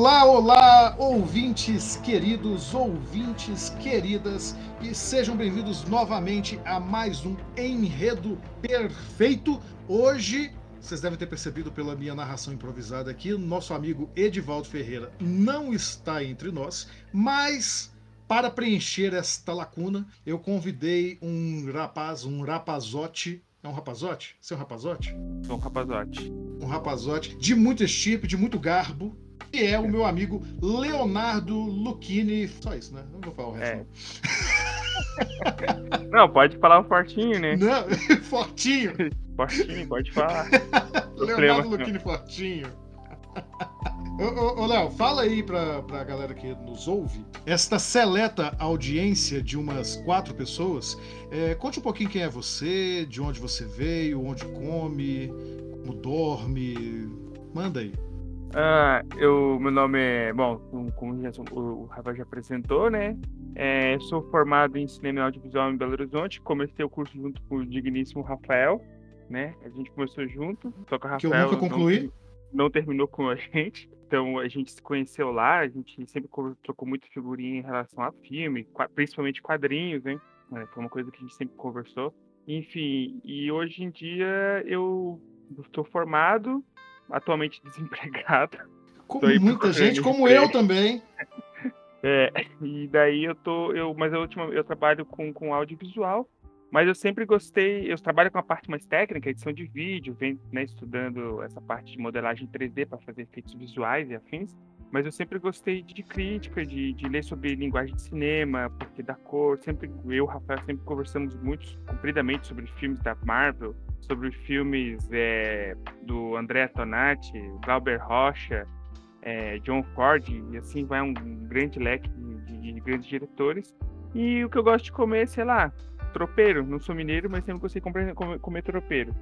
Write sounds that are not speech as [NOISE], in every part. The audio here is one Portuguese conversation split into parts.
Olá, olá, ouvintes queridos, ouvintes queridas, e sejam bem-vindos novamente a mais um Enredo Perfeito. Hoje, vocês devem ter percebido pela minha narração improvisada aqui, nosso amigo Edivaldo Ferreira não está entre nós, mas para preencher esta lacuna, eu convidei um rapaz, um rapazote é um rapazote? Você é um rapazote? Sou um rapazote. Um rapazote de muito estipe, de muito garbo, que é o meu amigo Leonardo Lucchini. Só isso, né? Não vou falar o resto. É. Não, [LAUGHS] pode falar o fortinho, né? Não, [LAUGHS] fortinho. Fortinho, pode falar. [LAUGHS] Leonardo Lucchini Fortinho. Ô, ô, Léo, fala aí pra, pra galera que nos ouve, esta seleta audiência de umas quatro pessoas, é, conte um pouquinho quem é você, de onde você veio, onde come, como dorme, manda aí. Ah, eu, meu nome é, bom, como já, o Rafa já apresentou, né, é, sou formado em cinema e audiovisual em Belo Horizonte, comecei o curso junto com o digníssimo Rafael, né, a gente começou junto, só que o Rafael... Que eu nunca concluí. Não, não terminou com a [LAUGHS] gente. Então a gente se conheceu lá, a gente sempre trocou muito figurinha em relação a filme, principalmente quadrinhos, né? É, foi uma coisa que a gente sempre conversou. Enfim, e hoje em dia eu estou formado, atualmente [LAUGHS] desempregado. Como muita gente, como eu também. [LAUGHS] É, e daí eu tô, eu, mas eu, eu trabalho com, com audiovisual mas eu sempre gostei, eu trabalho com a parte mais técnica, edição de vídeo, venho né, estudando essa parte de modelagem 3D para fazer efeitos visuais e afins. Mas eu sempre gostei de crítica, de, de ler sobre linguagem de cinema, porque da cor. Sempre eu Rafael sempre conversamos muito compridamente sobre filmes da Marvel, sobre filmes é, do André Tonati, Glauber Rocha, é, John Ford, e assim vai um grande leque de, de, de grandes diretores. E o que eu gosto de comer, sei lá, tropeiro. Não sou mineiro, mas sempre gostei de comer, comer tropeiro.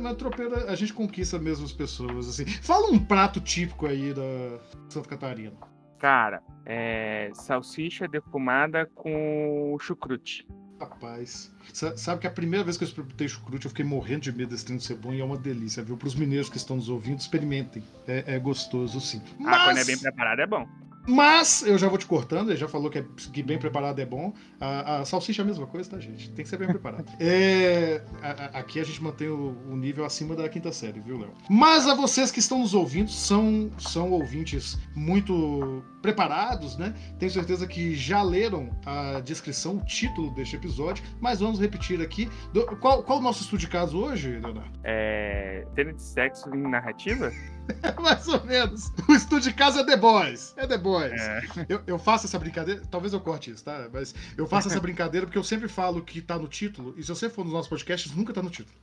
Na tropeira a gente conquista mesmo as pessoas, assim. Fala um prato típico aí da Santa Catarina. Cara, é salsicha defumada com chucrute. Rapaz, sabe que a primeira vez que eu experimentei chucrute eu fiquei morrendo de medo desse trem de ser bom e é uma delícia, viu? Para os mineiros que estão nos ouvindo, experimentem. É, é gostoso, sim. Mas... Ah, quando é bem preparado é bom. Mas eu já vou te cortando, ele já falou que, é, que bem preparado é bom. A, a, salsicha é a mesma coisa, tá, gente? Tem que ser bem preparado. [LAUGHS] É, a, aqui a gente mantém o, o, nível acima da quinta série, viu, Léo? Mas a vocês que estão nos ouvindo, são, são ouvintes muito preparados, né? Tenho certeza que já leram a descrição, o título deste episódio, mas vamos repetir aqui. Do, qual, qual o nosso estudo de caso hoje, Leonardo? É. Cena de sexo em narrativa? [LAUGHS] Mais ou menos. O estúdio de casa é The Boys. É The Boys. É. Eu, eu, faço essa brincadeira, talvez eu corte isso, tá? Mas eu faço essa [LAUGHS] brincadeira porque eu sempre falo que tá no título, e se você for nos nossos podcasts, nunca tá no título.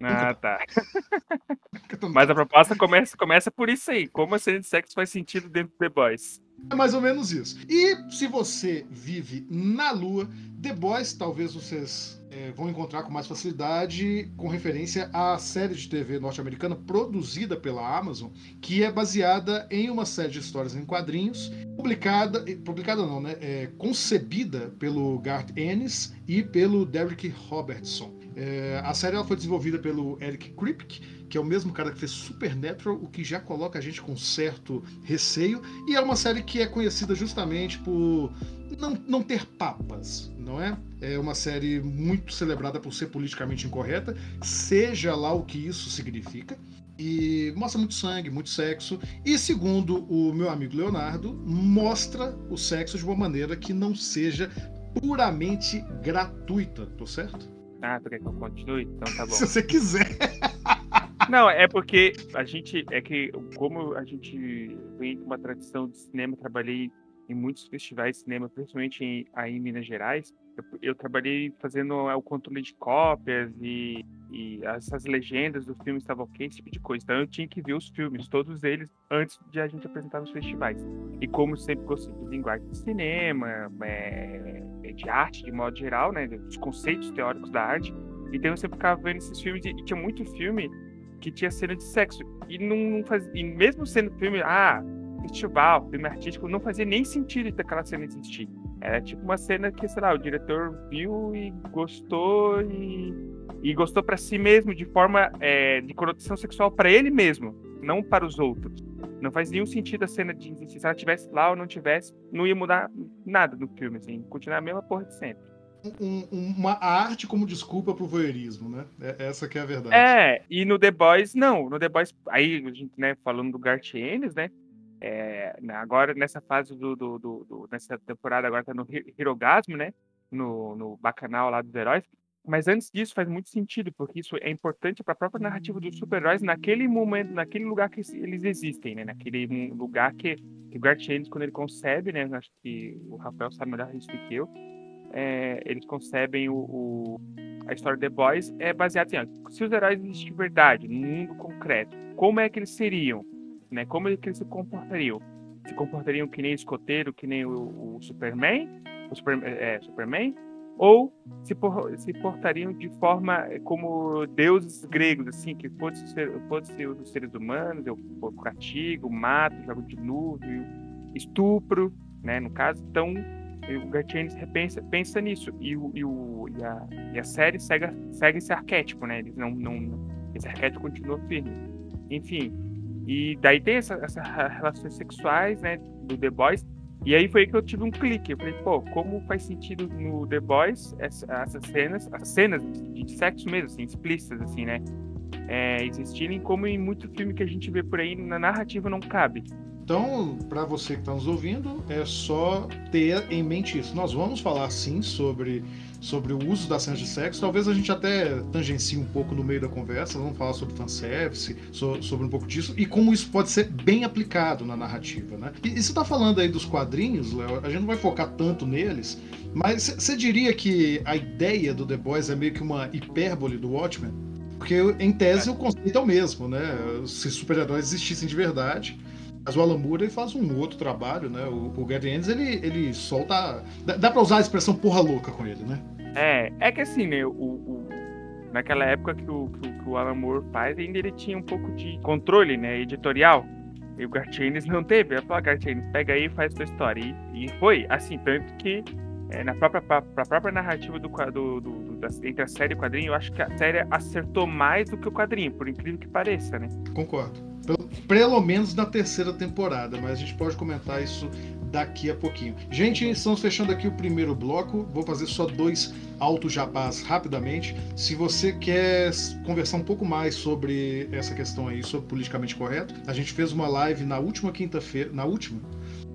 Ah, tá. Mas a proposta começa, começa por isso aí. Como a cena de sexo faz sentido dentro do The Boys. É mais ou menos isso. E se você vive na Lua, The Boys, talvez vocês é, vão encontrar com mais facilidade com referência à série de TV norte-americana produzida pela Amazon, que é baseada em uma série de histórias em quadrinhos, publicada, publicada não, né? É, concebida pelo Garth Ennis e pelo Derek Robertson. É, a série ela foi desenvolvida pelo Eric Kripke, que é o mesmo cara que fez Supernatural, o que já coloca a gente com certo receio, e é uma série que é conhecida justamente por não, não ter papas, não é? É uma série muito celebrada por ser politicamente incorreta, seja lá o que isso significa. E mostra muito sangue, muito sexo. E segundo o meu amigo Leonardo, mostra o sexo de uma maneira que não seja puramente gratuita, tô certo? Ah, tu quer que eu continue? Então tá [LAUGHS] bom. Se você quiser. Não, é porque a gente. É que, como a gente vem de uma tradição de cinema, trabalhei em muitos festivais de cinema, principalmente em, aí em Minas Gerais. Eu, eu, trabalhei fazendo o controle de cópias e, e essas legendas dos filmes estavam ok, esse tipo de coisa. Então eu tinha que ver os filmes, todos eles, antes de a gente apresentar nos festivais. E como sempre gostei de linguagem de cinema, é, de arte de modo geral, né, dos conceitos teóricos da arte, então eu sempre ficava vendo esses filmes e, e tinha muito filme que tinha cena de sexo. E não, não fazia. E mesmo sendo filme, ah, festival, filme artístico, não fazia nem sentido daquela cena existir. Era tipo uma cena que, sei lá, o diretor viu e gostou e, e gostou para si mesmo, de forma é, de conotação sexual para ele mesmo. não para os outros. Não faz nenhum sentido a cena de se ela tivesse lá ou não tivesse, não ia mudar nada no filme, assim, continuar a mesma porra de sempre. Um, uma arte como desculpa pro voyeurismo, né? É, essa que é a verdade. É, e no The Boys, não. No The Boys, aí, a gente, né, falando do Garth Ennis, né? É, agora, nessa fase do, do, do, do, Nessa temporada, agora tá no Hirogasmo, né? No, no bacanal lá dos heróis. Mas antes disso faz muito sentido, porque isso é importante para a própria narrativa dos super-heróis naquele momento, naquele lugar que eles existem, né? Naquele lugar que, que o quando ele concebe, né? Acho que o Rafael sabe melhor isso do que eu. É, eles concebem o, o, a história The Boys é baseada em assim, se os heróis existem de verdade, no mundo concreto, como é que eles seriam? Né? Como é eles se comportariam? Se comportariam que nem escoteiro, que nem o, o Superman? O Super, é, Superman? ou se, por, se portariam de forma eh, como deuses gregos, assim, que fosse ser, fosse ser os seres humanos, eu, eu castigo, mato, jogo nuvem, estupro, né, no caso. Então, o Gartienes pensa, pensa nisso, e, o, e, o, e, a, e a série segue, segue esse arquétipo, né, eles não, não, esse arquétipo continua firme. Enfim, e daí tem essas essa relações sexuais, né, do The Boys, e aí foi que eu tive um clique. Eu falei, pô, como faz sentido no The Boys essas cenas, as cenas de sexo mesmo, assim, explícitas, assim, né? É, existirem, como em muito filme que a gente vê por aí, na narrativa não cabe. Então, para você que está nos ouvindo, é só ter em mente isso. Nós vamos falar sim sobre, sobre o uso das cenas de sexo. Talvez a gente até tangencie um pouco no meio da conversa. Vamos falar sobre fanservice, so, sobre um pouco disso e como isso pode ser bem aplicado na narrativa. Né? E, e você está falando aí dos quadrinhos, Léo, a gente não vai focar tanto neles, mas você diria que a ideia do The Boys é meio que uma hipérbole do Watchmen? Porque, em tese, o conceito é o mesmo, né? Se super-heróis existissem de verdade mas o Alan Moore ele faz um outro trabalho, né? O, o Gary Ennis, ele, ele solta. Dá, dá pra usar a expressão porra louca com ele, né? É, é que assim, né? O, o naquela época que o, que, que o Alan Moore faz, ainda ele tinha um pouco de controle, né? Editorial. E o Gartienes não teve. Ele falou, Gartienes, pega aí e faz sua história. E, e foi, assim, tanto que é, na própria, pra, pra própria narrativa do, do, do, do da, entre a série e o quadrinho, eu acho que a série acertou mais do que o quadrinho, por incrível que pareça, né? Concordo. Pelo, pelo menos na terceira temporada, mas a gente pode comentar isso daqui a pouquinho. Gente, estamos fechando aqui o primeiro bloco. Vou fazer só dois auto jabás rapidamente. Se você quer conversar um pouco mais sobre essa questão aí, sobre politicamente correto, a gente fez uma live na última quinta-feira, na última,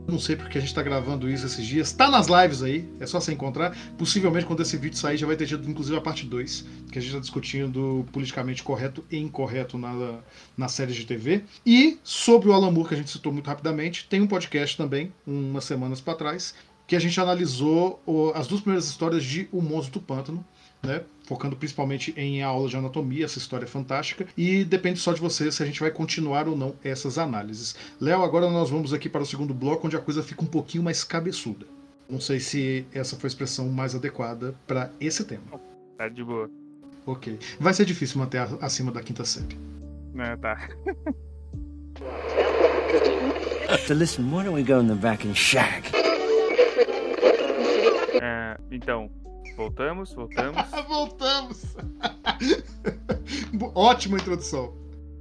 não sei porque a gente está gravando isso esses dias. Está nas lives aí, é só você encontrar. Possivelmente, quando esse vídeo sair, já vai ter tido, inclusive, a parte 2, que a gente está discutindo politicamente correto e incorreto na, na série de TV. E sobre o Alan Moore, que a gente citou muito rapidamente, tem um podcast também, umas semanas para trás, que a gente analisou as duas primeiras histórias de O Monstro do Pântano, né? Focando principalmente em aula de anatomia, essa história é fantástica. E depende só de você se a gente vai continuar ou não essas análises. Léo, agora nós vamos aqui para o segundo bloco, onde a coisa fica um pouquinho mais cabeçuda. Não sei se essa foi a expressão mais adequada para esse tema. Tá de boa. Ok. Vai ser difícil manter acima da quinta série. Não, tá. so listen, why don't we go in the back and shag? É, então, Voltamos, voltamos. [LAUGHS] voltamos! [LAUGHS] Ótima introdução.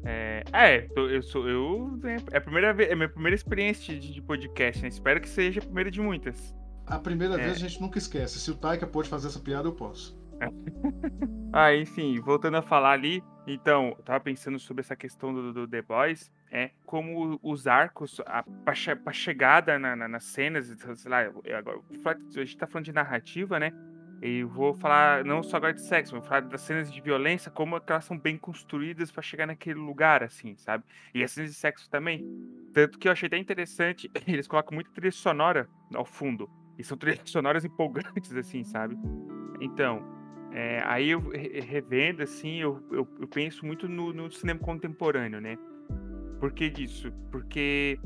É, é, eu sou. Eu, é, a primeira vez, é a minha primeira experiência de, de podcast, né? Espero que seja a primeira de muitas. A primeira é. vez a gente nunca esquece. Se o Taika pôde fazer essa piada, eu posso. [LAUGHS] ah, enfim, voltando a falar ali, então, eu tava pensando sobre essa questão do, do The Boys, é como os arcos, a, pra, chegada na, na, nas cenas, sei lá, agora, a gente tá falando de narrativa, né? E vou falar não só agora de sexo, vou falar das cenas de violência, como elas são bem construídas para chegar naquele lugar, assim, sabe? E as cenas de sexo também. Tanto que eu achei até interessante, [LAUGHS] eles colocam muita trilha sonora ao fundo. E são trilhas sonoras empolgantes, assim, sabe? Então, é, aí eu revendo, assim, eu, eu, eu penso muito no, no, cinema contemporâneo, né? Por que disso? Porque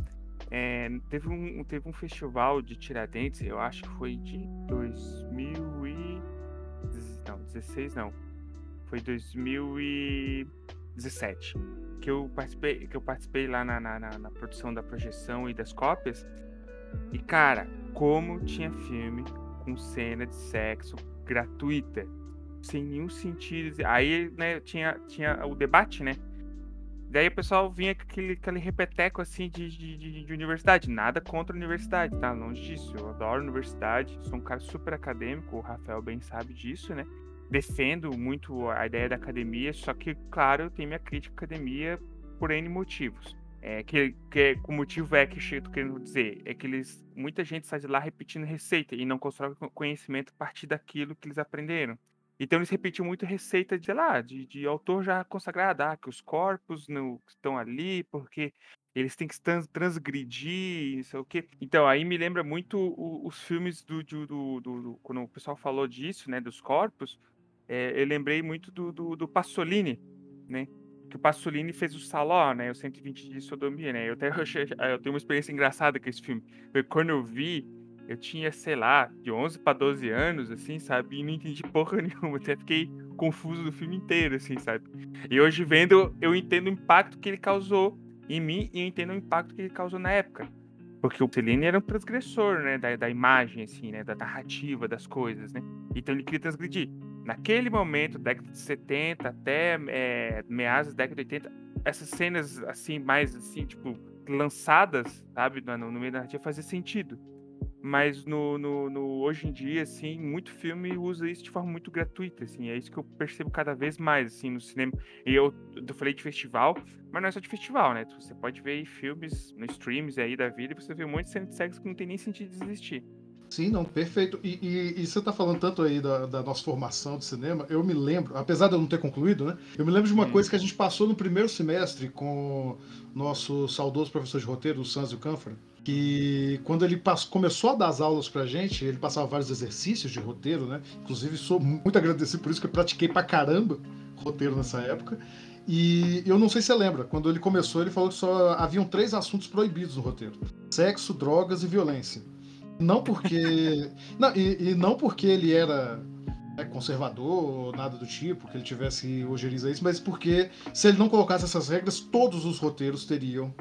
é, teve, um, teve um festival de Tiradentes, eu acho que foi de 2000 e... Não, 16 não. Foi 2017. Que eu participei, que eu participei lá na, na, na, na produção da projeção e das cópias. E, cara, como tinha filme com cena de sexo gratuita. Sem nenhum sentido. Aí, né, tinha, tinha o debate, né? Daí o pessoal vinha com aquele, aquele repeteco assim de, de, de, universidade. Nada contra a universidade, tá? Longe disso. Eu adoro universidade, sou um cara super acadêmico, o Rafael bem sabe disso, né? Defendo muito a ideia da academia, só que, claro, eu tenho minha crítica à academia por N motivos. É, que, que o motivo é que eu tô querendo dizer, é que eles, muita gente sai de lá repetindo receita e não constrói conhecimento a partir daquilo que eles aprenderam. Então eles repetiam muito receita de, lá, de, de autor já consagrado, ah, que os corpos não estão ali porque eles têm que trans, transgredir, não sei o quê. Então, aí me lembra muito o, os filmes do, do, do, do, Quando o pessoal falou disso, né, dos corpos, é, eu lembrei muito do, do, do Pasolini, né? Que o Pasolini fez o Saló, né? O 120 de Sodomia, né? Eu, até, [LAUGHS] eu, tenho uma experiência engraçada com esse filme. Quando eu vi, eu tinha, sei lá, de 11 para 12 anos, assim, sabe? E não entendi porra [LAUGHS] nenhuma. Até fiquei confuso do filme inteiro, assim, sabe? E hoje vendo, eu entendo o impacto que ele causou em mim e eu entendo o impacto que ele causou na época. Porque o Cellini era um transgressor, né? Da, da imagem, assim, né? Da narrativa das coisas, né? Então ele queria transgredir. Naquele momento, década de 70 até é, meados da década de 80, essas cenas, assim, mais, assim, tipo, lançadas, sabe? No, no meio da narrativa, fazia sentido mas no, no, no, hoje em dia, assim, muito filme usa isso de forma muito gratuita, assim, é isso que eu percebo cada vez mais, assim, no cinema. E eu, eu falei de festival, mas não é só de festival, né? Você pode ver filmes no streams aí da vida e você vê um monte de cena de sexo que não tem nem sentido de existir. Sim, não, perfeito. E, e, e você está falando tanto aí da, da, nossa formação de cinema, eu me lembro, apesar de eu não ter concluído, né? Eu me lembro de uma hum. coisa que a gente passou no primeiro semestre com nosso saudoso professor de roteiro, o Sanzio Canfra que quando ele passou, começou a dar as aulas pra gente, ele passava vários exercícios de roteiro, né? Inclusive, sou muito agradecido por isso que eu pratiquei pra caramba roteiro nessa época. E eu não sei se você lembra, quando ele começou, ele falou que só haviam três assuntos proibidos no roteiro: sexo, drogas e violência. Não porque. [LAUGHS] não, e, e, não porque ele era né, conservador ou nada do tipo, que ele tivesse ojeriza isso, mas porque se ele não colocasse essas regras, todos os roteiros teriam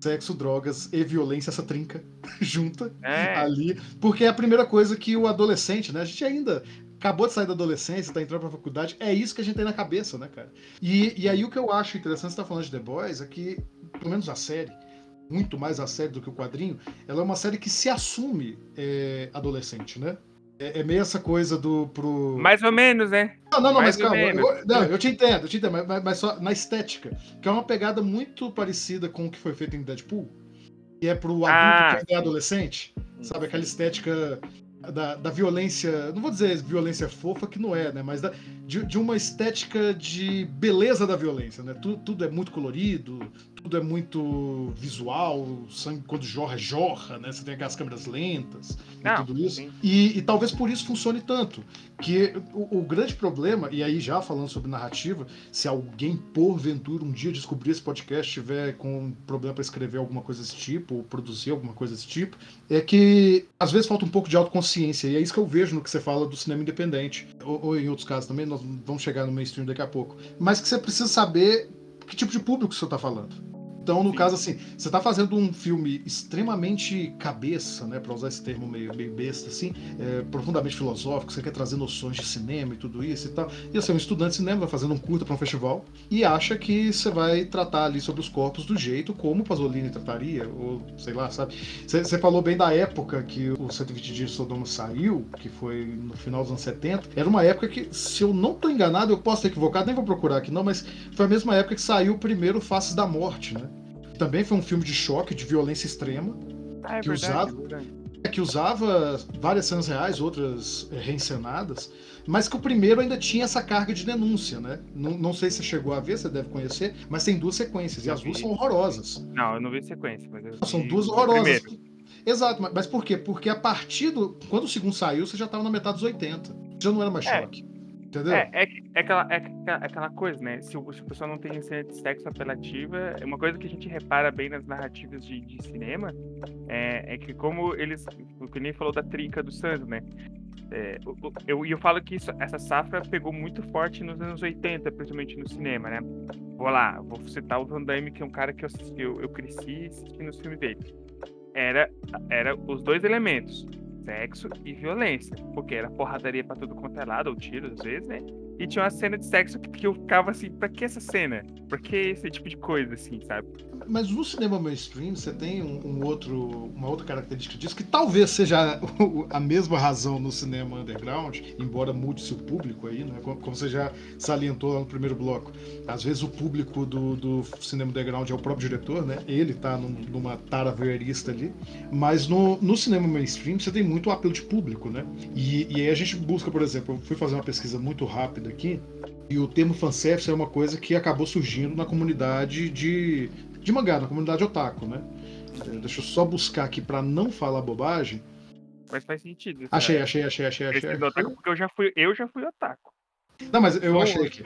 sexo, drogas e violência, essa trinca [LAUGHS] junta é. ali. Porque é a primeira coisa que o adolescente, né? A gente ainda acabou de sair da adolescência, tá entrando pra faculdade, é isso que a gente tem na cabeça, né, cara? E, e aí o que eu acho interessante, você tá falando de The Boys, é que, pelo menos a série, muito mais a série do que o quadrinho, ela é uma série que se assume é, adolescente, né? É, é, meio essa coisa do. Pro... Mais ou menos, né? Não, não, não mas calma. Eu, não, eu te entendo, eu te entendo, mas, mas, só na estética. Que é uma pegada muito parecida com o que foi feito em Deadpool. Que é pro adulto ah, que é adolescente. Sabe? Aquela estética da, da violência. Não vou dizer violência fofa, que não é, né? Mas da, de, de uma estética de beleza da violência, né? Tudo, tudo é muito colorido, tudo é muito visual, o sangue quando jorra, jorra, né? Você tem aquelas câmeras lentas Não, e tudo isso. E, e, talvez por isso funcione tanto. Que o, o, grande problema, e aí já falando sobre narrativa, se alguém porventura um dia descobrir esse podcast tiver com um problema para escrever alguma coisa desse tipo, ou produzir alguma coisa desse tipo, é que às vezes falta um pouco de autoconsciência. E é isso que eu vejo no que você fala do cinema independente. Ou, ou em outros casos também, nós vamos chegar no mainstream daqui a pouco. Mas que você precisa saber que tipo de público você está falando. Então, no Sim. caso, assim, você está fazendo um filme extremamente cabeça, né, para usar esse termo meio, meio besta, assim, é, profundamente filosófico, você quer trazer noções de cinema e tudo isso e tal. E assim, um estudante de cinema vai fazendo um curta para um festival e acha que você vai tratar ali sobre os corpos do jeito como o Pasolini trataria, ou sei lá, sabe? Você falou bem da época que o 120 Dias de Sodoma saiu, que foi no final dos anos 70. Era uma época que, se eu não estou enganado, eu posso estar equivocado, nem vou procurar aqui não, mas foi a mesma época que saiu o primeiro Faces da Morte, né? Também foi um filme de choque, de violência extrema. Ah, é que verdade, usava, é. É, que usava várias cenas reais, outras é, reencenadas, mas que o primeiro ainda tinha essa carga de denúncia, né? Não, não sei se você chegou a ver, você deve conhecer, mas tem duas sequências, eu e as duas são horrorosas. Não, eu não vi sequência, mas eu São duas horrorosas. Exato, mas por quê? Porque a partir do. Quando o segundo saiu, você já estava na metade dos 80. Já não era mais é. Entendeu? É, é, é, aquela, é, é aquela coisa, né? Se o, se o pessoal não tem cena de sexo apelativa, é uma coisa que a gente repara bem nas narrativas de, de cinema é, é, que como eles. O que nem falou da trinca do Santos, né? É, eu, eu falo que isso, essa safra pegou muito forte nos anos 80, principalmente no cinema, né? Vou lá, vou citar o Van Damme, que é um cara que eu eu, eu cresci assistindo os filmes dele. Era, era os dois elementos sexo e violência. Porque era porradaria pra tudo quanto é lado, ou tiros às vezes, né? e tinha uma cena de sexo que, que eu ficava assim, pra que essa cena? Por que esse tipo de coisa, assim, sabe? Mas no cinema mainstream você tem um, um outro, uma outra característica disso, que talvez seja [LAUGHS] a mesma razão no cinema underground, embora mude-se o público aí, né? Como você já salientou lá no primeiro bloco. Às vezes o público do, do cinema underground é o próprio diretor, né? Ele tá num, numa tara voyeurista ali. Mas no, no cinema mainstream você tem muito apelo de público, né? E, e aí a gente busca, por exemplo, eu fui fazer uma pesquisa muito rápida aqui, e o termo fanservice é uma coisa que acabou surgindo na comunidade de, de mangá, na comunidade otaku, né? Deixa eu só buscar aqui para não falar bobagem. Mas faz sentido. Achei, achei, achei, achei, achei. achei. Otaku, porque eu já fui, eu já fui otaku. Não, mas eu achei aqui.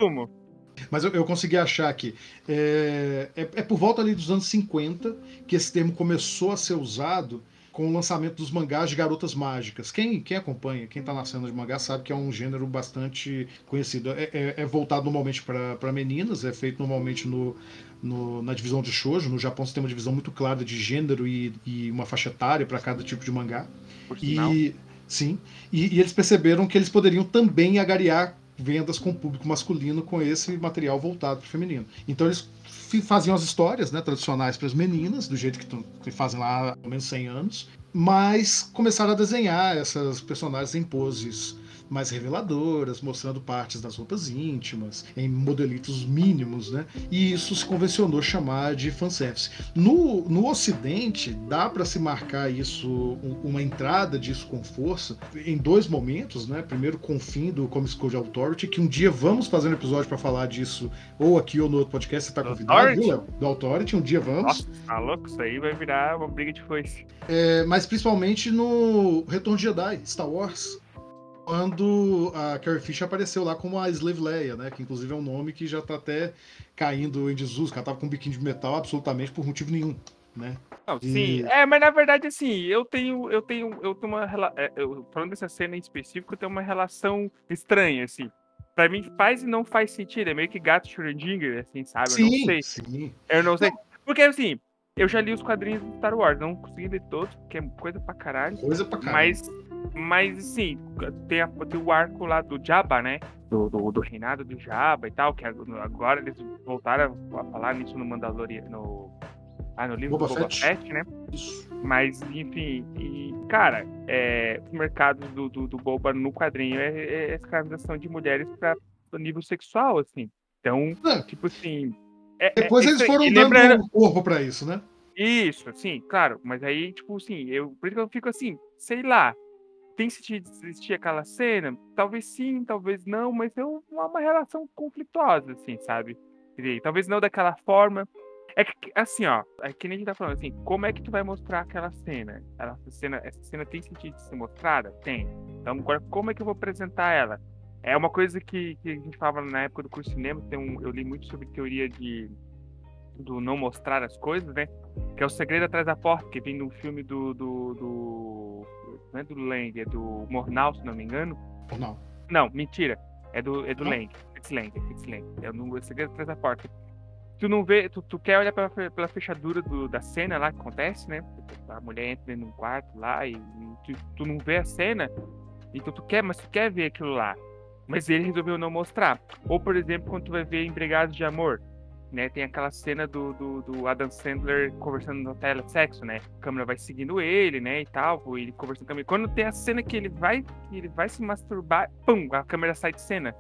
Mas eu, eu, consegui achar aqui. É, é, é, por volta ali dos anos 50 que esse termo começou a ser usado com o lançamento dos mangás de garotas mágicas. Quem, quem acompanha, quem está na cena de mangá, sabe que é um gênero bastante conhecido. É, é, é voltado normalmente para meninas, é feito normalmente no, no, na divisão de shoujo. No Japão você tem uma divisão muito clara de gênero e, e uma faixa etária para cada tipo de mangá. e sim, e, e eles perceberam que eles poderiam também agariar vendas com o público masculino com esse material voltado para o feminino. Então eles faziam as histórias né, tradicionais para as meninas, do jeito que, que fazem lá há pelo menos 100 anos, mas começaram a desenhar essas personagens em poses mais reveladoras, mostrando partes das roupas íntimas, em modelitos mínimos, né? E isso se convencionou chamar de fanservice. No, no Ocidente, dá para se marcar isso, uma entrada disso com força, em dois momentos, né? Primeiro com o fim do Comics Code Authority, que um dia vamos fazer um episódio para falar disso, ou aqui ou no outro podcast, você tá convidado, Authority? Viu, do Authority, um dia vamos. Nossa, tá louco? Isso aí vai virar uma briga de foice. É, mas principalmente no Retorno de Jedi, Star Wars, quando a Carrie Fisher apareceu lá como a Slave Leia, né? Que inclusive é um nome que já tá até caindo em desuso, que ela tava com um biquíni de metal absolutamente por motivo nenhum, né? Não, e... Sim, é, mas na verdade, assim, eu tenho, eu tenho, eu tenho uma é, eu, falando dessa cena em específico, eu tenho uma relação estranha, assim. Pra mim faz e não faz sentido, é meio que gato Schrödinger, assim, sabe? Eu sim, não sei. Sim. Eu não sei. Porque, assim, eu já li os quadrinhos do Star Wars, não consegui ler todos, porque é coisa pra caralho. Coisa pra caralho. Mas mas, assim, tem, a, tem o arco lá do Jabba, né? Do, do, do, reinado do Jabba e tal, que agora eles voltaram a falar nisso no Mandalorian, no, ah, no livro Boba do Boba Fett, Fett né? Isso. Mas, enfim, e, cara, é, os mercados do, do, do Boba no quadrinho é, é escravização de mulheres para nível sexual, assim. Então, é. tipo assim. É, é Depois eles foram dando lembra... um corpo para isso, né? Isso, sim, claro. Mas aí, tipo assim, eu, por isso que eu fico assim, sei lá tem sentido existir aquela cena? Talvez sim, talvez não, mas é uma relação conflituosa, assim, sabe? Talvez não daquela forma. É que, assim, ó, é que nem a gente tá falando, assim, como é que tu vai mostrar aquela cena? Ela, essa cena, essa cena tem sentido de ser mostrada? Tem. Então, agora, como é que eu vou apresentar ela? É uma coisa que, que a gente falava na época do curso de cinema, tem um, eu li muito sobre teoria de do não mostrar as coisas, né? Que é o segredo atrás da porta, que vem de um filme do, do, do não é do Lang, é do Mornal, se não me engano. Mornal. Não, mentira. É do, é do Lang. Fitz Lang, é Fitz Lang. É o, é segredo atrás da porta. Tu não vê, tu, tu quer olhar pela, pela fechadura do, da cena lá que acontece, né? A mulher entra dentro de um quarto lá e, e tu, tu não vê a cena, então tu quer, mas tu quer ver aquilo lá. Mas ele resolveu não mostrar. Ou, por exemplo, quando tu vai ver Empregados de Amor né? Tem aquela cena do, do, do, Adam Sandler conversando no tela sexo, né? A câmera vai seguindo ele, né? E tal, ele conversando com a. Quando tem a cena que ele vai, ele vai se masturbar, pum, a câmera sai de cena.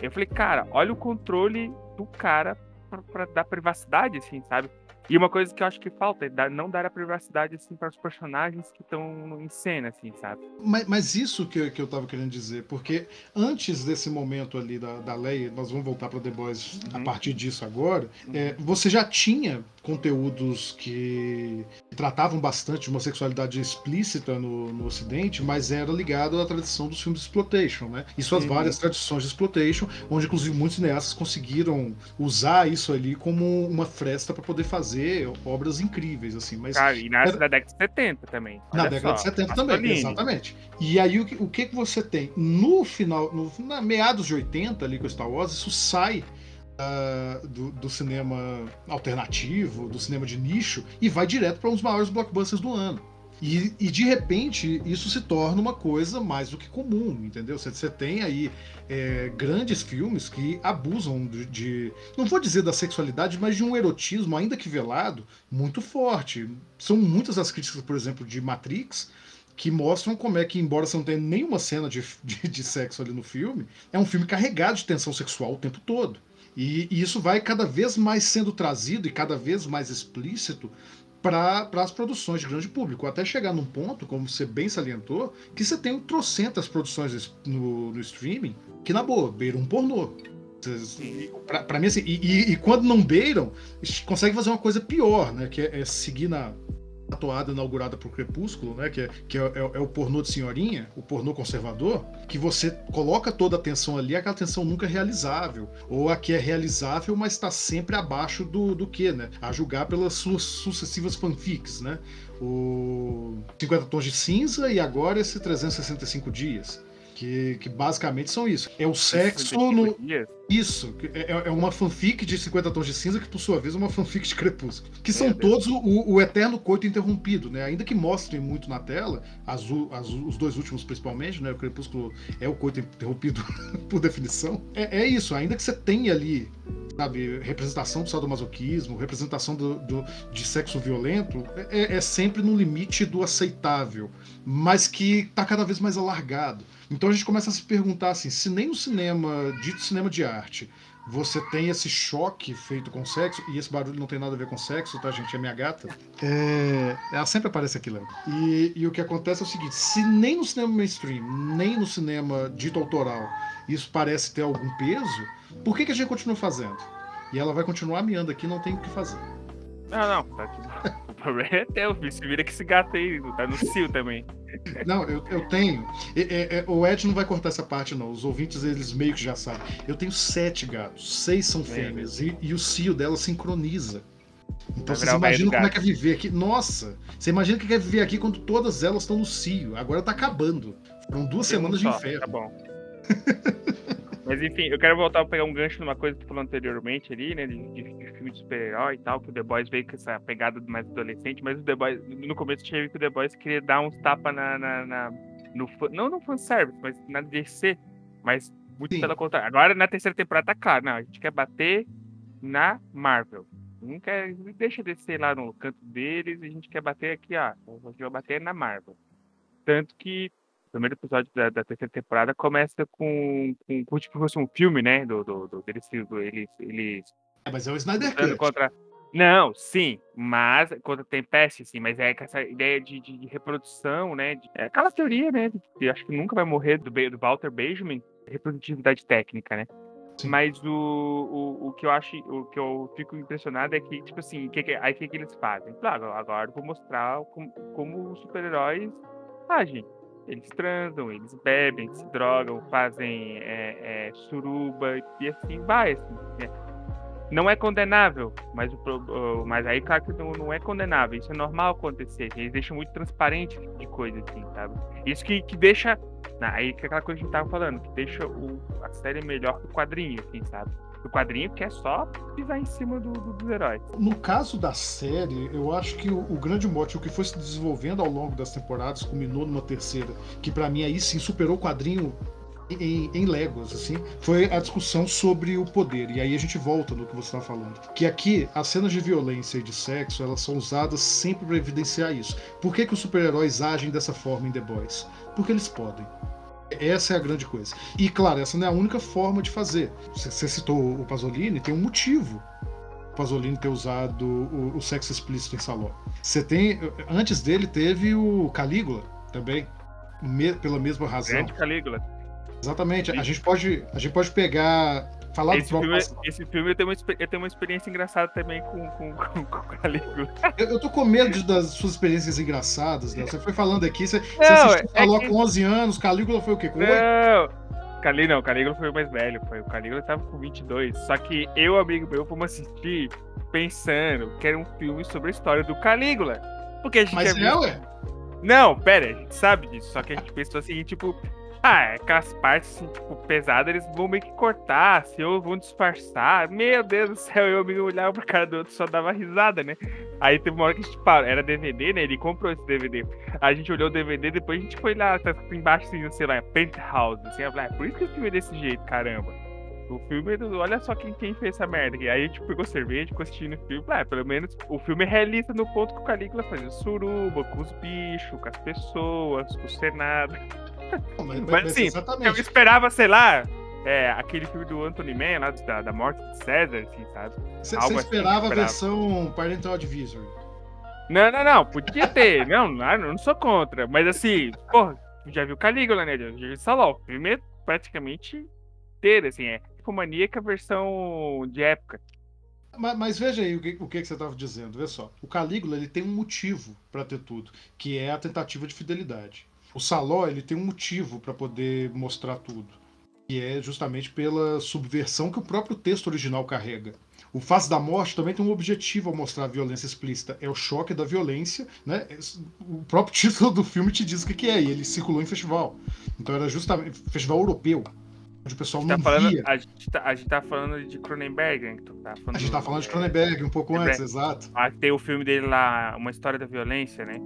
Eu falei, cara, olha o controle do cara pra, pra dar privacidade, assim, sabe? E uma coisa que eu acho que falta é não dar a privacidade assim para os personagens que estão em cena, assim, sabe? Mas, mas isso que, que eu tava querendo dizer, porque antes desse momento ali da, da lei, nós vamos voltar para The Boys uhum. a partir disso agora, uhum. é, você já tinha conteúdos que tratavam bastante de uma sexualidade explícita no, no Ocidente, mas era ligado à tradição dos filmes de exploitation, né? E suas uhum. várias tradições de exploitation, onde inclusive muitos cineastas conseguiram usar isso ali como uma fresta para poder fazer obras incríveis, assim. Mas Cara, e nasce era... da década de 70 também. Na década só, de 70 também, exatamente. E aí o que, o que você tem? No final, no, na meados de 80 ali com o Star Wars, isso sai Uh, do, do, cinema alternativo, do cinema de nicho, e vai direto para um dos maiores blockbusters do ano. E, e, de repente isso se torna uma coisa mais do que comum, entendeu? Você, tem aí é, grandes filmes que abusam de, de, não vou dizer da sexualidade, mas de um erotismo, ainda que velado, muito forte. São muitas as críticas, por exemplo, de Matrix, que mostram como é que, embora você não tenha nenhuma cena de, de, de sexo ali no filme, é um filme carregado de tensão sexual o tempo todo. E, e isso vai cada vez mais sendo trazido e cada vez mais explícito para as produções de grande público, até chegar num ponto, como você bem salientou, que você tem trocentas produções no, no streaming que, na boa, beiram um pornô. Para mim, assim, e, e, e, quando não beiram, consegue fazer uma coisa pior, né? Que é, é seguir na, a toada inaugurada por Crepúsculo, né? Que, é, que é, é, é, o pornô de senhorinha, o pornô conservador, que você coloca toda a atenção ali, aquela atenção nunca é realizável. Ou a que é realizável, mas está sempre abaixo do, do que, né? A julgar pelas suas sucessivas fanfics, né? O 50 Tons de Cinza e agora esse 365 Dias. Que, que basicamente são isso. É o sexo no. Isso. É, é, é uma fanfic de 50 Tons de Cinza, que por sua vez é uma fanfic de Crepúsculo. Que são é, todos o, o, eterno coito interrompido, né? Ainda que mostrem muito na tela, as, as, os dois últimos principalmente, né? O Crepúsculo é o coito interrompido [LAUGHS] por definição. É, é isso, ainda que você tenha ali sabe, representação do sadomasoquismo, representação do, do de sexo violento, é, é, sempre no limite do aceitável, mas que está cada vez mais alargado. Então a gente começa a se perguntar assim, se nem no cinema, dito cinema de arte, você tem esse choque feito com sexo, e esse barulho não tem nada a ver com sexo, tá, gente? É minha gata. É... Ela sempre aparece aqui, Léo. E, e o que acontece é o seguinte: se nem no cinema mainstream, nem no cinema dito autoral, isso parece ter algum peso, por que, que a gente continua fazendo? E ela vai continuar miando aqui, não tem o que fazer. Não, não, tá aqui. O problema é teu, filho. Se vira que esse gato aí, tá no cio também. Não, eu, eu tenho. É, é, é, o Ed não vai cortar essa parte, não. Os ouvintes, eles meio que já sabem. Eu tenho sete gatos, seis são fêmeas, e, e, o cio dela sincroniza. Então vocês imaginam como é que é viver aqui. Nossa! Você imagina o que é viver aqui quando todas elas estão no cio. Agora tá acabando. Foram duas semanas de inferno. Tá bom. [LAUGHS] Mas enfim, eu quero voltar a pegar um gancho numa coisa que tu falou anteriormente ali, né? De, de, de filme de super-herói e tal, que o The Boys veio com essa pegada mais adolescente, mas o The Boys, no começo tinha visto que o The Boys queria dar uns tapas na, na, na, no, não no fanservice, mas na DC, mas muito Sim. pelo contrário. Agora na terceira temporada tá claro, não, a gente quer bater na Marvel. Não quer, deixa descer lá no canto deles, a gente quer bater aqui, ó. A gente vai bater na Marvel. Tanto que o primeiro episódio da, da, terceira temporada começa com, com, com tipo fosse um filme, né? Do, do, do deles, eles, eles. É, mas é o Snyder Cut. Contra... Não, sim, mas contra Tempest, sim, mas é essa ideia de, de, de reprodução, né? De, é aquela teoria, né? De, acho que nunca vai morrer do, do Walter Benjamin, reprodutividade técnica, né? Sim. Mas o, o, o que eu acho, o que eu fico impressionado é que, tipo assim, que, que, aí o que, que eles fazem? Claro, agora eu vou mostrar como, como os super-heróis agem. Eles transam, eles bebem, se drogam, fazem é, é, suruba e assim vai. Assim, né? Não é condenável, mas, o, mas aí, claro que não, não, é condenável. Isso é normal acontecer. Eles deixam muito transparente de coisa, assim, sabe? Isso que, que deixa. Aí que é aquela coisa que a gente tava falando, que deixa o, a série melhor que o quadrinho, assim, sabe? O quadrinho que é só pisar em cima do, do, dos heróis. No caso da série, eu acho que o, o, grande mote, o que foi se desenvolvendo ao longo das temporadas, culminou numa terceira, que para mim aí sim superou o quadrinho em, em Legos, assim, foi a discussão sobre o poder. E aí a gente volta no que você estava falando. Que aqui, as cenas de violência e de sexo, elas são usadas sempre para evidenciar isso. Por que, que os super-heróis agem dessa forma em The Boys? Porque eles podem. Essa é a grande coisa. E claro, essa não é a única forma de fazer. Você citou o Pasolini, tem um motivo o Pasolini ter usado o, o sexo explícito em Saló. Você tem. Antes dele teve o Calígula também. Me, pela mesma razão. Grande Calígula. Exatamente. A gente pode, a gente pode pegar falar esse filme, esse filme eu tenho, uma, eu tenho uma experiência engraçada também com, com, [LAUGHS] com, com o Calígula. Eu, eu tô com medo das suas experiências engraçadas, né? Você foi falando aqui, você, não, você assistiu é falou que... com 11 anos, Calígula foi o quê? Com não, Calígula, não, Calígula foi o mais velho, foi. O Calígula tava com 22. Só que eu, amigo meu, fomos assistir pensando que era um filme sobre a história do Calígula. Porque a gente Mas é, ué? Não, pera, a gente sabe disso. Só que a gente pensou assim, tipo, ah, é aquelas partes, assim, tipo, pesadas, eles vão meio que cortar, assim, ou vão disfarçar. Meu Deus do céu, eu me olhava pra cara do outro só dava risada, né? Aí teve uma hora que a gente parou, era DVD, né? Ele comprou esse DVD. A gente olhou o DVD, depois a gente foi lá, tá embaixo, assim, sei lá, Penthouse, assim, eu falei, ah, por isso que o filme é desse jeito, caramba. O filme, olha só quem, quem fez essa merda aqui. Aí a gente pegou cerveja, ficou assistindo o filme. Ah, pelo menos o filme é realista no ponto que o Calígula fazia suruba, com os bichos, com as pessoas, com o Senado. Mas, mas assim, eu esperava, sei lá, é, aquele filme do Anthony Mann, lá da, da morte de César, assim, sabe? Você assim esperava a versão Parental Advisory? Não, não, não, podia ter. [LAUGHS] não, não, não sou contra. Mas assim, porra, já viu Calígula, né? Já viu Saló. O filme é praticamente inteiro, assim, é maníaca versão de época. Mas, mas, veja aí o que, o que você estava dizendo. Vê só. O Calígula ele tem um motivo para ter tudo, que é a tentativa de fidelidade. O Saló ele tem um motivo para poder mostrar tudo, que é justamente pela subversão que o próprio texto original carrega. O Face da Morte também tem um objetivo ao mostrar a violência explícita. É o choque da violência, né? O próprio [LAUGHS] título do filme te diz o que é, e ele circulou em festival. Então era justamente festival europeu onde o pessoal não tá falando, via. A gente, tá, a gente tá falando de Cronenberg, né? Tá a gente tá falando de Cronenberg um pouco antes, exato. Ah, tem o filme dele lá, Uma História da Violência, né?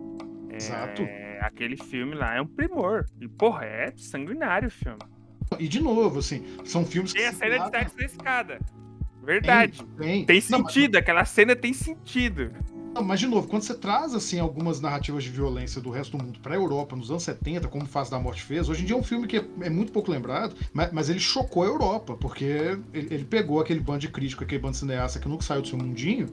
É, exato. Aquele filme lá é um primor. E, porra, é sanguinário o filme. E de novo, assim, são filmes tem que. Tem a cena de sexo na escada. Verdade. Tem, tem. tem sentido, não, mas... aquela cena tem sentido. Não, mas de novo, quando você traz assim algumas narrativas de violência do resto do mundo para a Europa nos anos 70, como Face da Morte fez, hoje em dia é um filme que é, é muito pouco lembrado, mas, mas, ele chocou a Europa, porque ele, ele, pegou aquele bando de crítico, aquele bando de cineasta que nunca saiu do seu mundinho,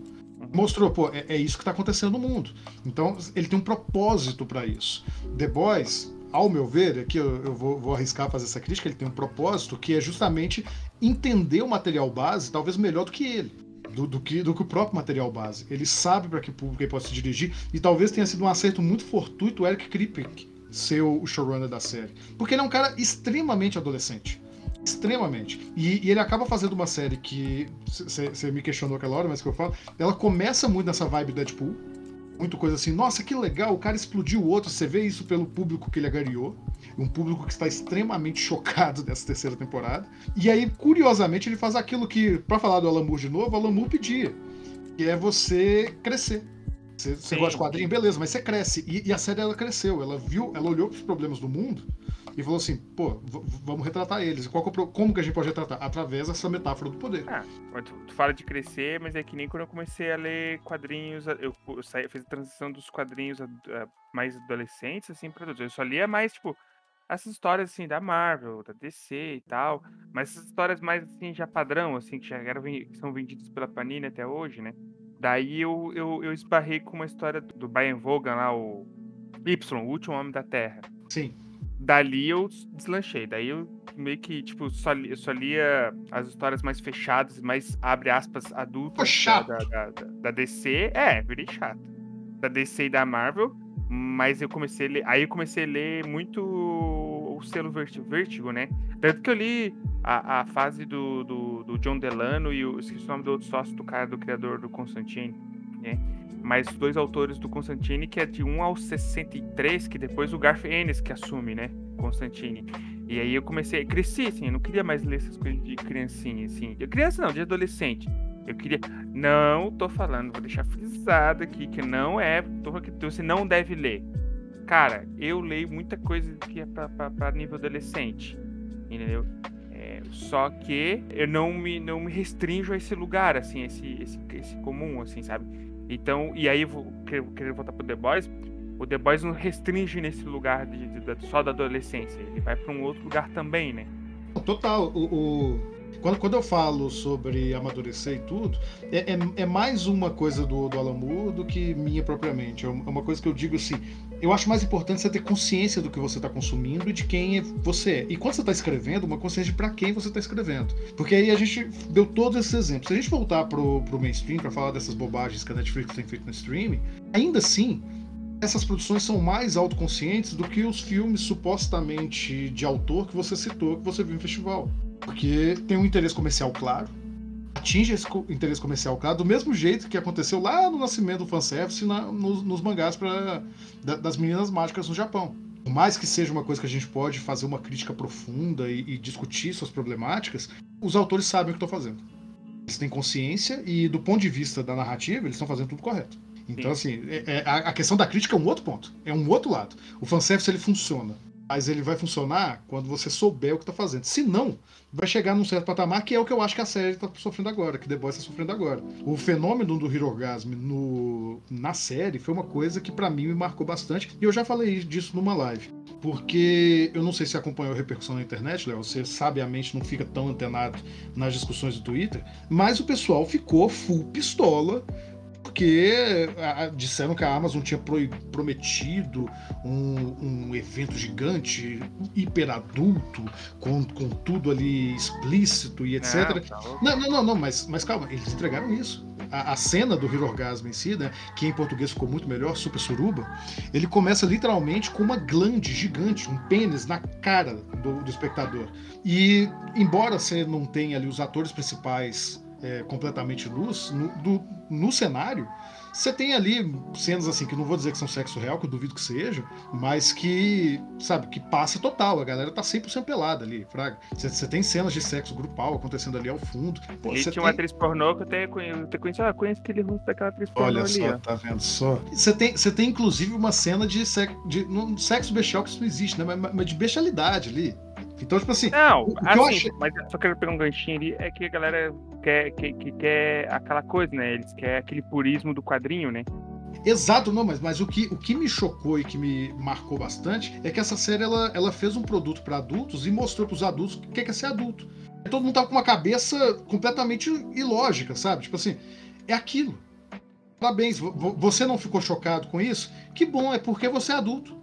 mostrou, pô, é, é isso que está acontecendo no mundo. Então ele tem um propósito para isso. The Boys, ao meu ver, aqui eu, eu vou, vou, arriscar fazer essa crítica, ele tem um propósito que é justamente entender o material base, talvez melhor do que ele do, do, que, do que o próprio material base. Ele sabe para que público ele pode se dirigir e talvez tenha sido um acerto muito fortuito o Eric Kripke ser o showrunner da série. Porque ele é um cara extremamente adolescente. Extremamente. E, e ele acaba fazendo uma série que. Você me questionou aquela hora, mas que eu falo. Ela começa muito nessa vibe Deadpool. Muito coisa assim, nossa, que legal, o cara explodiu o outro. Você vê isso pelo público que ele agariou um público que está extremamente [LAUGHS] chocado dessa terceira temporada. E aí, curiosamente, ele faz aquilo que, para falar do Alan Moore de novo, o Alan Moore pedia, que é você crescer. Você, você gosta de quadrinho, beleza, mas você cresce. E, e, a série ela cresceu, ela viu, ela olhou para os problemas do mundo e falou assim, pô, vamos retratar eles. Qual que é como que a gente pode retratar? Através dessa metáfora do poder. Ah, tu, tu, fala de crescer, mas é que nem quando eu comecei a ler quadrinhos, eu, eu, saí, eu fiz a transição dos quadrinhos a, a, mais adolescentes, assim, para Eu só lia mais, tipo, essas histórias assim da Marvel, da DC e tal, mas essas histórias mais assim já padrão, assim, que já eram, são vendidas pela Panini até hoje, né? Daí eu, eu, eu esbarrei com uma história do Brian Vaughan lá, o Y, o último homem da Terra. Sim. Dali eu deslanchei, daí eu meio que, tipo, só, eu só lia as histórias mais fechadas, mais, abre aspas, adultas da, da, da, da, DC. É, virei chato. Da DC e da Marvel, mas eu comecei a ler, aí eu comecei a ler muito o selo Vertigo, né? Tanto que eu li a, a fase do, do, do, John Delano e o, esqueci o nome do outro sócio do cara, do criador do Constantine, né? Mas os dois autores do Constantine, que é de 1 ao 63, que depois o Garth Ennis que assume, né? Constantine. E aí eu comecei, cresci, assim, eu não queria mais ler essas coisas de criancinha, assim. De criança não, de adolescente. Eu queria. Não tô falando, vou deixar frisado aqui que não é. Tô, que você não deve ler. Cara, eu leio muita coisa que é para nível adolescente, entendeu? É, só que eu não me, não me restringo a esse lugar, assim, esse, esse, esse comum, assim, sabe? Então, e aí, querer voltar pro The Boys, o The Boys não restringe nesse lugar de, de, de só da adolescência, ele vai para um outro lugar também, né? Total, o, o, quando, quando eu falo sobre amadurecer e tudo, é, é, é mais uma coisa do, do Alan Moore do que minha propriamente. É uma coisa que eu digo assim: eu acho mais importante você ter consciência do que você está consumindo e de quem você é. E quando você está escrevendo, uma consciência de para quem você está escrevendo. Porque aí a gente deu todos esses exemplos. Se a gente voltar pro, pro mainstream para falar dessas bobagens que a Netflix tem feito no streaming, ainda assim, essas produções são mais autoconscientes do que os filmes supostamente de autor que você citou, que você viu em festival. Porque tem um interesse comercial claro, atinge esse interesse comercial claro, do mesmo jeito que aconteceu lá no nascimento do fanservice na, nos, nos mangás pra, da, das meninas mágicas no Japão. Por mais que seja uma coisa que a gente pode fazer uma crítica profunda e, e discutir suas problemáticas, os autores sabem o que estão fazendo. Eles têm consciência e, do ponto de vista da narrativa, eles estão fazendo tudo correto. Então, assim, é, é, a, a questão da crítica é um outro ponto. É um outro lado. O fanservice ele funciona. Mas ele vai funcionar quando você souber o que está fazendo. Se não, vai chegar num certo patamar que é o que eu acho que a série está sofrendo agora, que The Boys está sofrendo agora. O fenômeno do Hirogasm no, na série foi uma coisa que para mim me marcou bastante. E eu já falei disso numa live. Porque eu não sei se acompanhou a repercussão na internet, Léo, você sabiamente não fica tão antenado nas discussões do Twitter, mas o pessoal ficou full pistola porque disseram que a Amazon tinha prometido um, um evento gigante, hiper adulto, com, com tudo ali explícito e etc. Não, tá não, não, não, não, mas, mas calma, eles entregaram isso. A, a, cena do Hero Orgasmo em si, né, que em português ficou muito melhor, Super Suruba, ele começa literalmente com uma glande gigante, um pênis na cara do, do espectador. E, embora você não tenha ali os atores principais é, completamente luz, no, do, no cenário, você tem ali cenas assim, que não vou dizer que são sexo real, que eu duvido que seja, mas que, sabe, que passa total. A galera tá 100% pelada ali, fraga. Você tem cenas de sexo grupal acontecendo ali ao fundo. Pô, e tinha tem... uma atriz pornô que eu até conheci, ah, conheço aquele rosto daquela atriz pornô Olha ali. só, ó. tá vendo só? Você tem, você tem inclusive uma cena de, sexo, de no, sexo bestial que isso não existe, né? Mas, mas de bestialidade ali. Então, tipo assim. Não, assim, achei... mas só quero pegar um ganchinho ali, é que a galera quer, que, que quer aquela coisa, né? Eles querem aquele purismo do quadrinho, né? Exato, não, mas, mas o, que, o que me chocou e que me marcou bastante é que essa série ela, ela fez um produto para adultos e mostrou para os adultos o que é, que é ser adulto. Todo mundo tava com uma cabeça completamente ilógica, sabe? Tipo assim, é aquilo. Parabéns, você não ficou chocado com isso? Que bom, é porque você é adulto.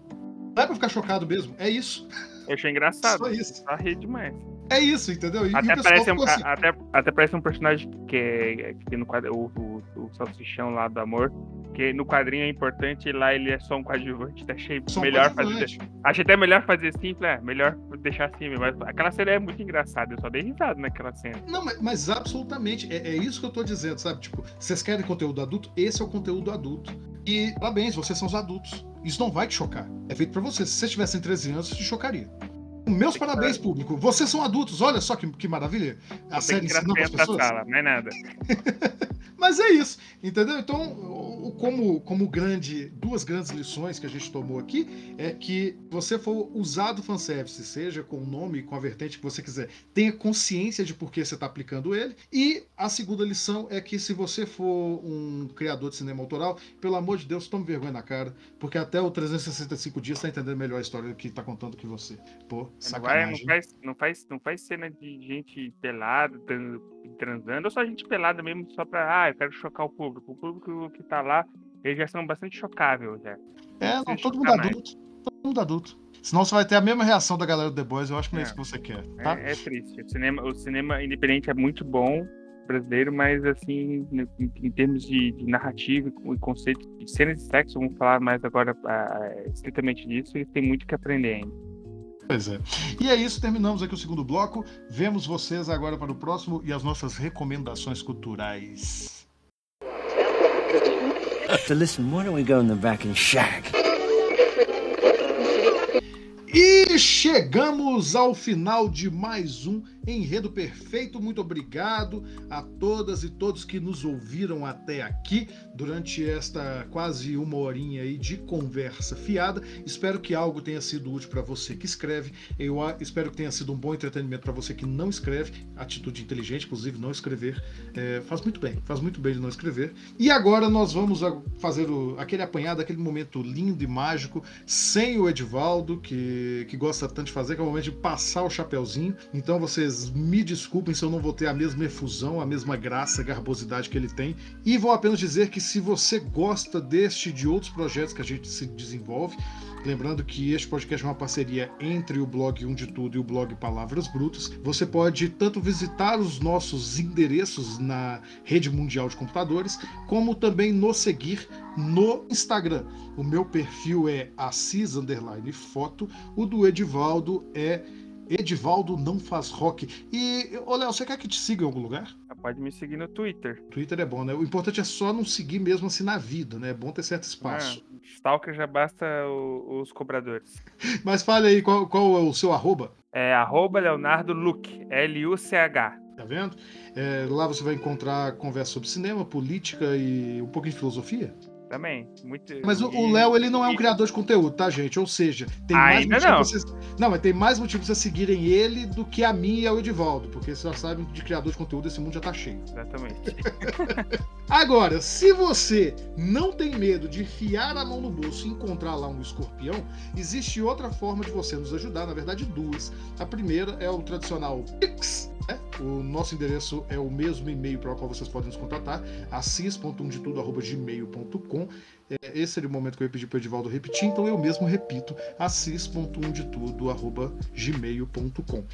Não é pra ficar chocado mesmo, é isso. Eu achei engraçado. Só isso. Tá rede demais. É isso, entendeu? E até, parece um, assim. até, até parece um personagem que, é, que no quadro, o, o, o salsichão lá do amor, que no quadrinho é importante e lá ele é só um coadjuvante. [LAUGHS] Achei só melhor fazer. Achei até melhor fazer assim, é, melhor deixar assim. Mas aquela cena é muito engraçada, eu só dei risada naquela cena. Não, mas, mas absolutamente, é, é, isso que eu tô dizendo, sabe? Tipo, vocês querem conteúdo adulto? Esse é o conteúdo adulto. E parabéns, vocês são os adultos. Isso não vai te chocar. É feito para você. Se vocês tivessem 13 anos, te chocaria. Meus parabéns, público. Vocês são adultos. Olha só que, que maravilha. A série ensina para as pessoas. Sala, não é nada. [LAUGHS] Mas é isso, entendeu? Então, como, como grande, duas grandes lições que a gente tomou aqui é que você for usar do fanservice, seja com o nome, com a vertente que você quiser, tenha consciência de por que você está aplicando ele. E a segunda lição é que se você for um criador de cinema autoral, pelo amor de Deus, tome vergonha na cara, porque até o 365 dias está entendendo melhor a história que está contando que você. Pô, sacanagem. Não, faz, não, faz, não faz cena de gente pelada, transando, ou só gente pelada mesmo só pra, ah, eu quero chocar o público. O público que tá lá, eles já são bastante chocáveis, já. É, não, todo mundo adulto. Todo mundo adulto. Senão você vai ter a mesma reação da galera do The Boys, eu acho que não é, é isso que você quer. Tá? É, é, triste. O cinema, o cinema independente é muito bom brasileiro, mas assim, em, em termos de, de, narrativa e conceito de cenas de sexo, vamos falar mais agora uh, estritamente disso, ele tem muito que aprender ainda. Pois é. E é isso, terminamos aqui o segundo bloco. Vemos vocês agora para o próximo e as nossas recomendações culturais. So listen, why don't we go in the back and shag? E chegamos ao final de mais um Enredo Perfeito. Muito obrigado a todas e todos que nos ouviram até aqui durante esta quase uma horinha aí de conversa fiada. Espero que algo tenha sido útil para você que escreve. Eu espero que tenha sido um bom entretenimento para você que não escreve. Atitude inteligente, inclusive, não escrever. É, faz muito bem, faz muito bem de não escrever. E agora nós vamos fazer o, aquele apanhado, aquele momento lindo e mágico, sem o Edivaldo, que, que gosta tanto de fazer, que é o momento de passar o chapéuzinho. Então vocês vocês me desculpem se eu não vou ter a mesma efusão, a mesma graça, garbosidade que ele tem. E vou apenas dizer que se você gosta deste e de outros projetos que a gente se desenvolve, Lembrando que este podcast é uma parceria entre o blog Um de Tudo e o blog Palavras Brutas. Você pode tanto visitar os nossos endereços na rede mundial de computadores, como também nos seguir no Instagram. O meu perfil é assis foto, o do Edivaldo é Edivaldo não faz rock. E, ô Léo, você quer que te siga em algum lugar? Ah, pode me seguir no Twitter. Twitter é bom, né? O importante é só não seguir mesmo assim na vida, né? É bom ter certo espaço. Ah, stalker já basta o, os cobradores. [LAUGHS] Mas fale aí, qual, qual, é o seu arroba? É arroba Leonardo Luc, L-U-C-H. Tá vendo? É, lá você vai encontrar conversa sobre cinema, política e um pouco de filosofia. Também. Muito... Mas o Léo, ele não é um criador de conteúdo, tá, gente? Ou seja, tem Ainda mais motivos não. Vocês... não, mas tem mais motivos a seguirem ele do que a mim e ao Edivaldo, porque vocês já sabem de criador de conteúdo esse mundo já tá cheio. Exatamente. [LAUGHS] Agora, se você não tem medo de enfiar a mão no bolso e encontrar lá um escorpião, existe outra forma de você nos ajudar, na verdade, duas. A primeira é o tradicional Pix, né? O nosso endereço é o mesmo e-mail para o qual vocês podem nos contratar, assis.1detudo.gmail.com com. É, esse era o momento que eu ia pedir para o Edivaldo repetir, então eu mesmo repito, assis.undetudo,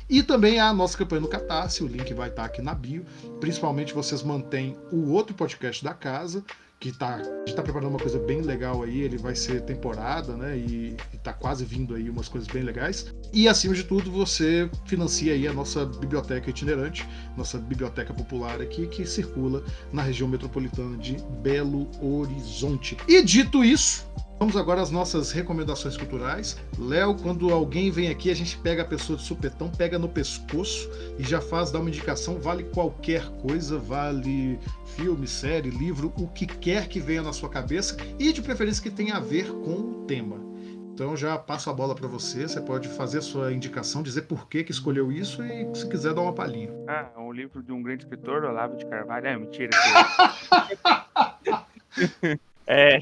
E também a nossa campanha no Catarse, o link vai estar aqui na bio. Principalmente vocês mantêm o outro podcast da casa, que tá, a gente tá preparando uma coisa bem legal aí, ele vai ser temporada, né? E, e tá quase vindo aí umas coisas bem legais. E acima de tudo, você financia aí a nossa biblioteca itinerante, nossa biblioteca popular aqui, que circula na região metropolitana de Belo Horizonte. E dito isso, Vamos agora às nossas recomendações culturais. Léo, quando alguém vem aqui, a gente pega a pessoa de supetão, pega no pescoço e já faz dar uma indicação. Vale qualquer coisa, vale filme, série, livro, o que quer que venha na sua cabeça e de preferência que tenha a ver com o tema. Então já passo a bola para você. Você pode fazer a sua indicação, dizer por que, que escolheu isso e se quiser dar uma palhinha. Ah, um livro de um grande escritor, Olavo de Carvalho. É, mentira. que- [LAUGHS] [LAUGHS] é,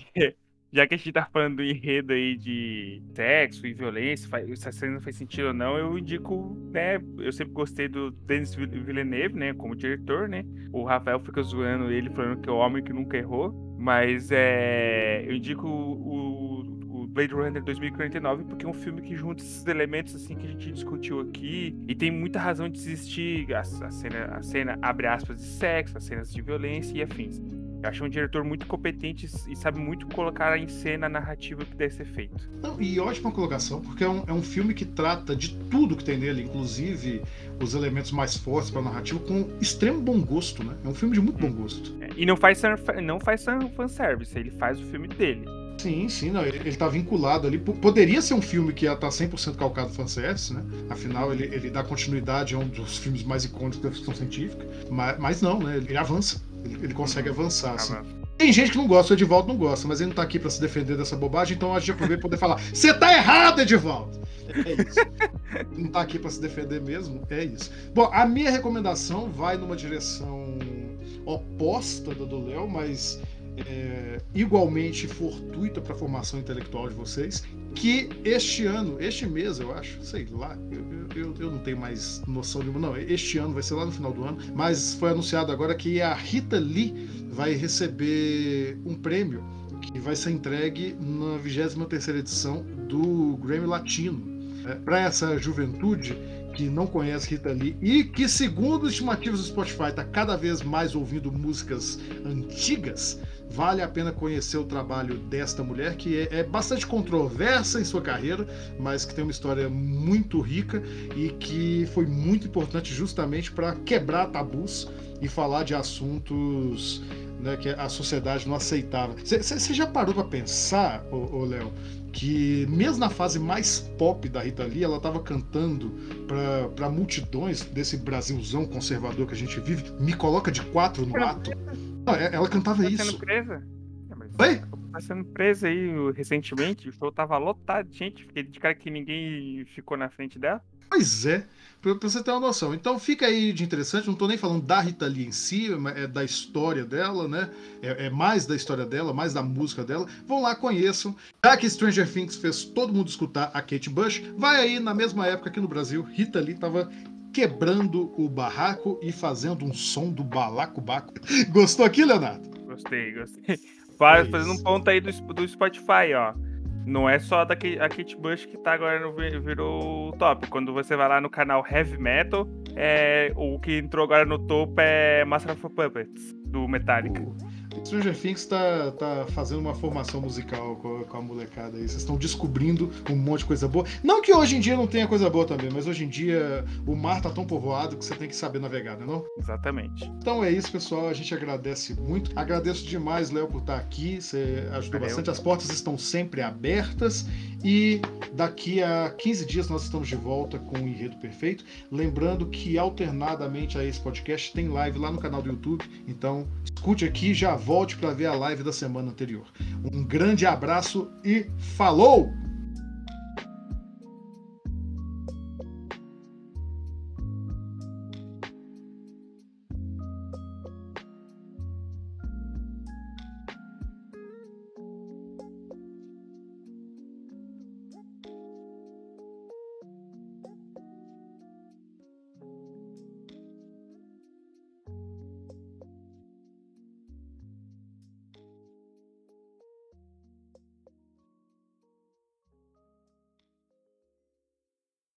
já que a gente tá falando do enredo aí de sexo e violência, se a cena faz sentido ou não, eu indico, né? Eu sempre gostei do Denis Villeneuve, né? Como diretor, né? O Rafael fica zoando ele, falando que é o homem que nunca errou. Mas é, eu indico o, o Blade Runner 2049 porque é um filme que junta esses elementos assim que a gente discutiu aqui e tem muita razão de existir a, a cena, a cena abre aspas de sexo, as cenas de violência e afins. Eu acho um diretor muito competente e sabe muito colocar em cena a narrativa que deve ser feito. Não, e ótima colocação, porque é um, é um filme que trata de tudo que tem nele, inclusive os elementos mais fortes para a narrativa, com extremo bom gosto, né? É um filme de muito bom gosto. É, E não faz, não faz fan- fanservice, ele faz o filme dele. Sim, sim, não, ele, ele tá vinculado ali. Poderia ser um filme que ia estar 100% calcado fanservice, né? Afinal, ele, ele dá continuidade a um dos filmes mais icônicos da ficção científica, mas, mas não, né? Ele avança. Ele, ele consegue avançar, assim. Tem gente que não gosta, o Edivaldo não gosta, mas ele não tá aqui pra se defender dessa bobagem, então a gente aproveita pra poder falar: [LAUGHS] Você tá errado, Edivaldo! É isso. [LAUGHS] não tá aqui pra se defender mesmo, é isso. Bom, a minha recomendação vai numa direção oposta da do Léo, mas é, igualmente fortuita para a formação intelectual de vocês, que este ano, este mês, eu acho, sei lá, eu, eu, eu não tenho mais noção nenhuma, não, este ano vai ser lá no final do ano, mas foi anunciado agora que a Rita Lee vai receber um prêmio que vai ser entregue na 23ª edição do Grammy Latino. Para essa juventude que não conhece Rita Lee e que, segundo estimativas do Spotify, está cada vez mais ouvindo músicas antigas, vale a pena conhecer o trabalho desta mulher, que é, é bastante controversa em sua carreira, mas que tem uma história muito rica e que foi muito importante justamente para quebrar tabus e falar de assuntos né, que a sociedade não aceitava. Você já parou para pensar, ô, ô Léo, que mesmo na fase mais pop da Rita Lee, ela estava cantando para multidões desse Brasilzão conservador que a gente vive, me coloca de quatro no ato. Não, é- ela cantava Tá isso. sendo presa? É, Oi? Tá sendo presa aí recentemente, o show tava lotado de gente, fiquei de cara que ninguém ficou na frente dela. Pois é, pra, você ter uma noção. Então fica aí de interessante, não tô nem falando da Rita Lee em si, mas é da história dela, né? É, é mais da história dela, mais da música dela. Vão lá, conheçam. Já que Stranger Things fez todo mundo escutar a Kate Bush, vai aí na mesma época aqui no Brasil, Rita Lee tava quebrando o barraco e fazendo um som do balacobaco. [LAUGHS] Gostou aqui, Leonardo? Gostei, gostei. Faz- É Fazendo um ponto aí do, do Spotify, ó. Não é só da Kate, a Kate Bush que tá agora no, vi- virou top. Quando você vai lá no canal Heavy Metal, é, o que entrou agora no topo é Master of Puppets, do Metallica. Stranger Things tá, tá fazendo uma formação musical com, com a molecada aí. Vocês estão descobrindo um monte de coisa boa. Não que hoje em dia não tenha coisa boa também, mas hoje em dia o mar tá tão povoado que você tem que saber navegar, né não? Exatamente. Então é isso, pessoal. A gente agradece muito. Agradeço demais, Léo, por estar aqui. Você ajudou Valeu. bastante. As portas estão sempre abertas. E daqui a 15 dias nós estamos de volta com o Enredo Perfeito. Lembrando que alternadamente a esse podcast tem live lá no canal do YouTube. Então escute aqui, já vou volte para ver a live da semana anterior. Um grande abraço e falou!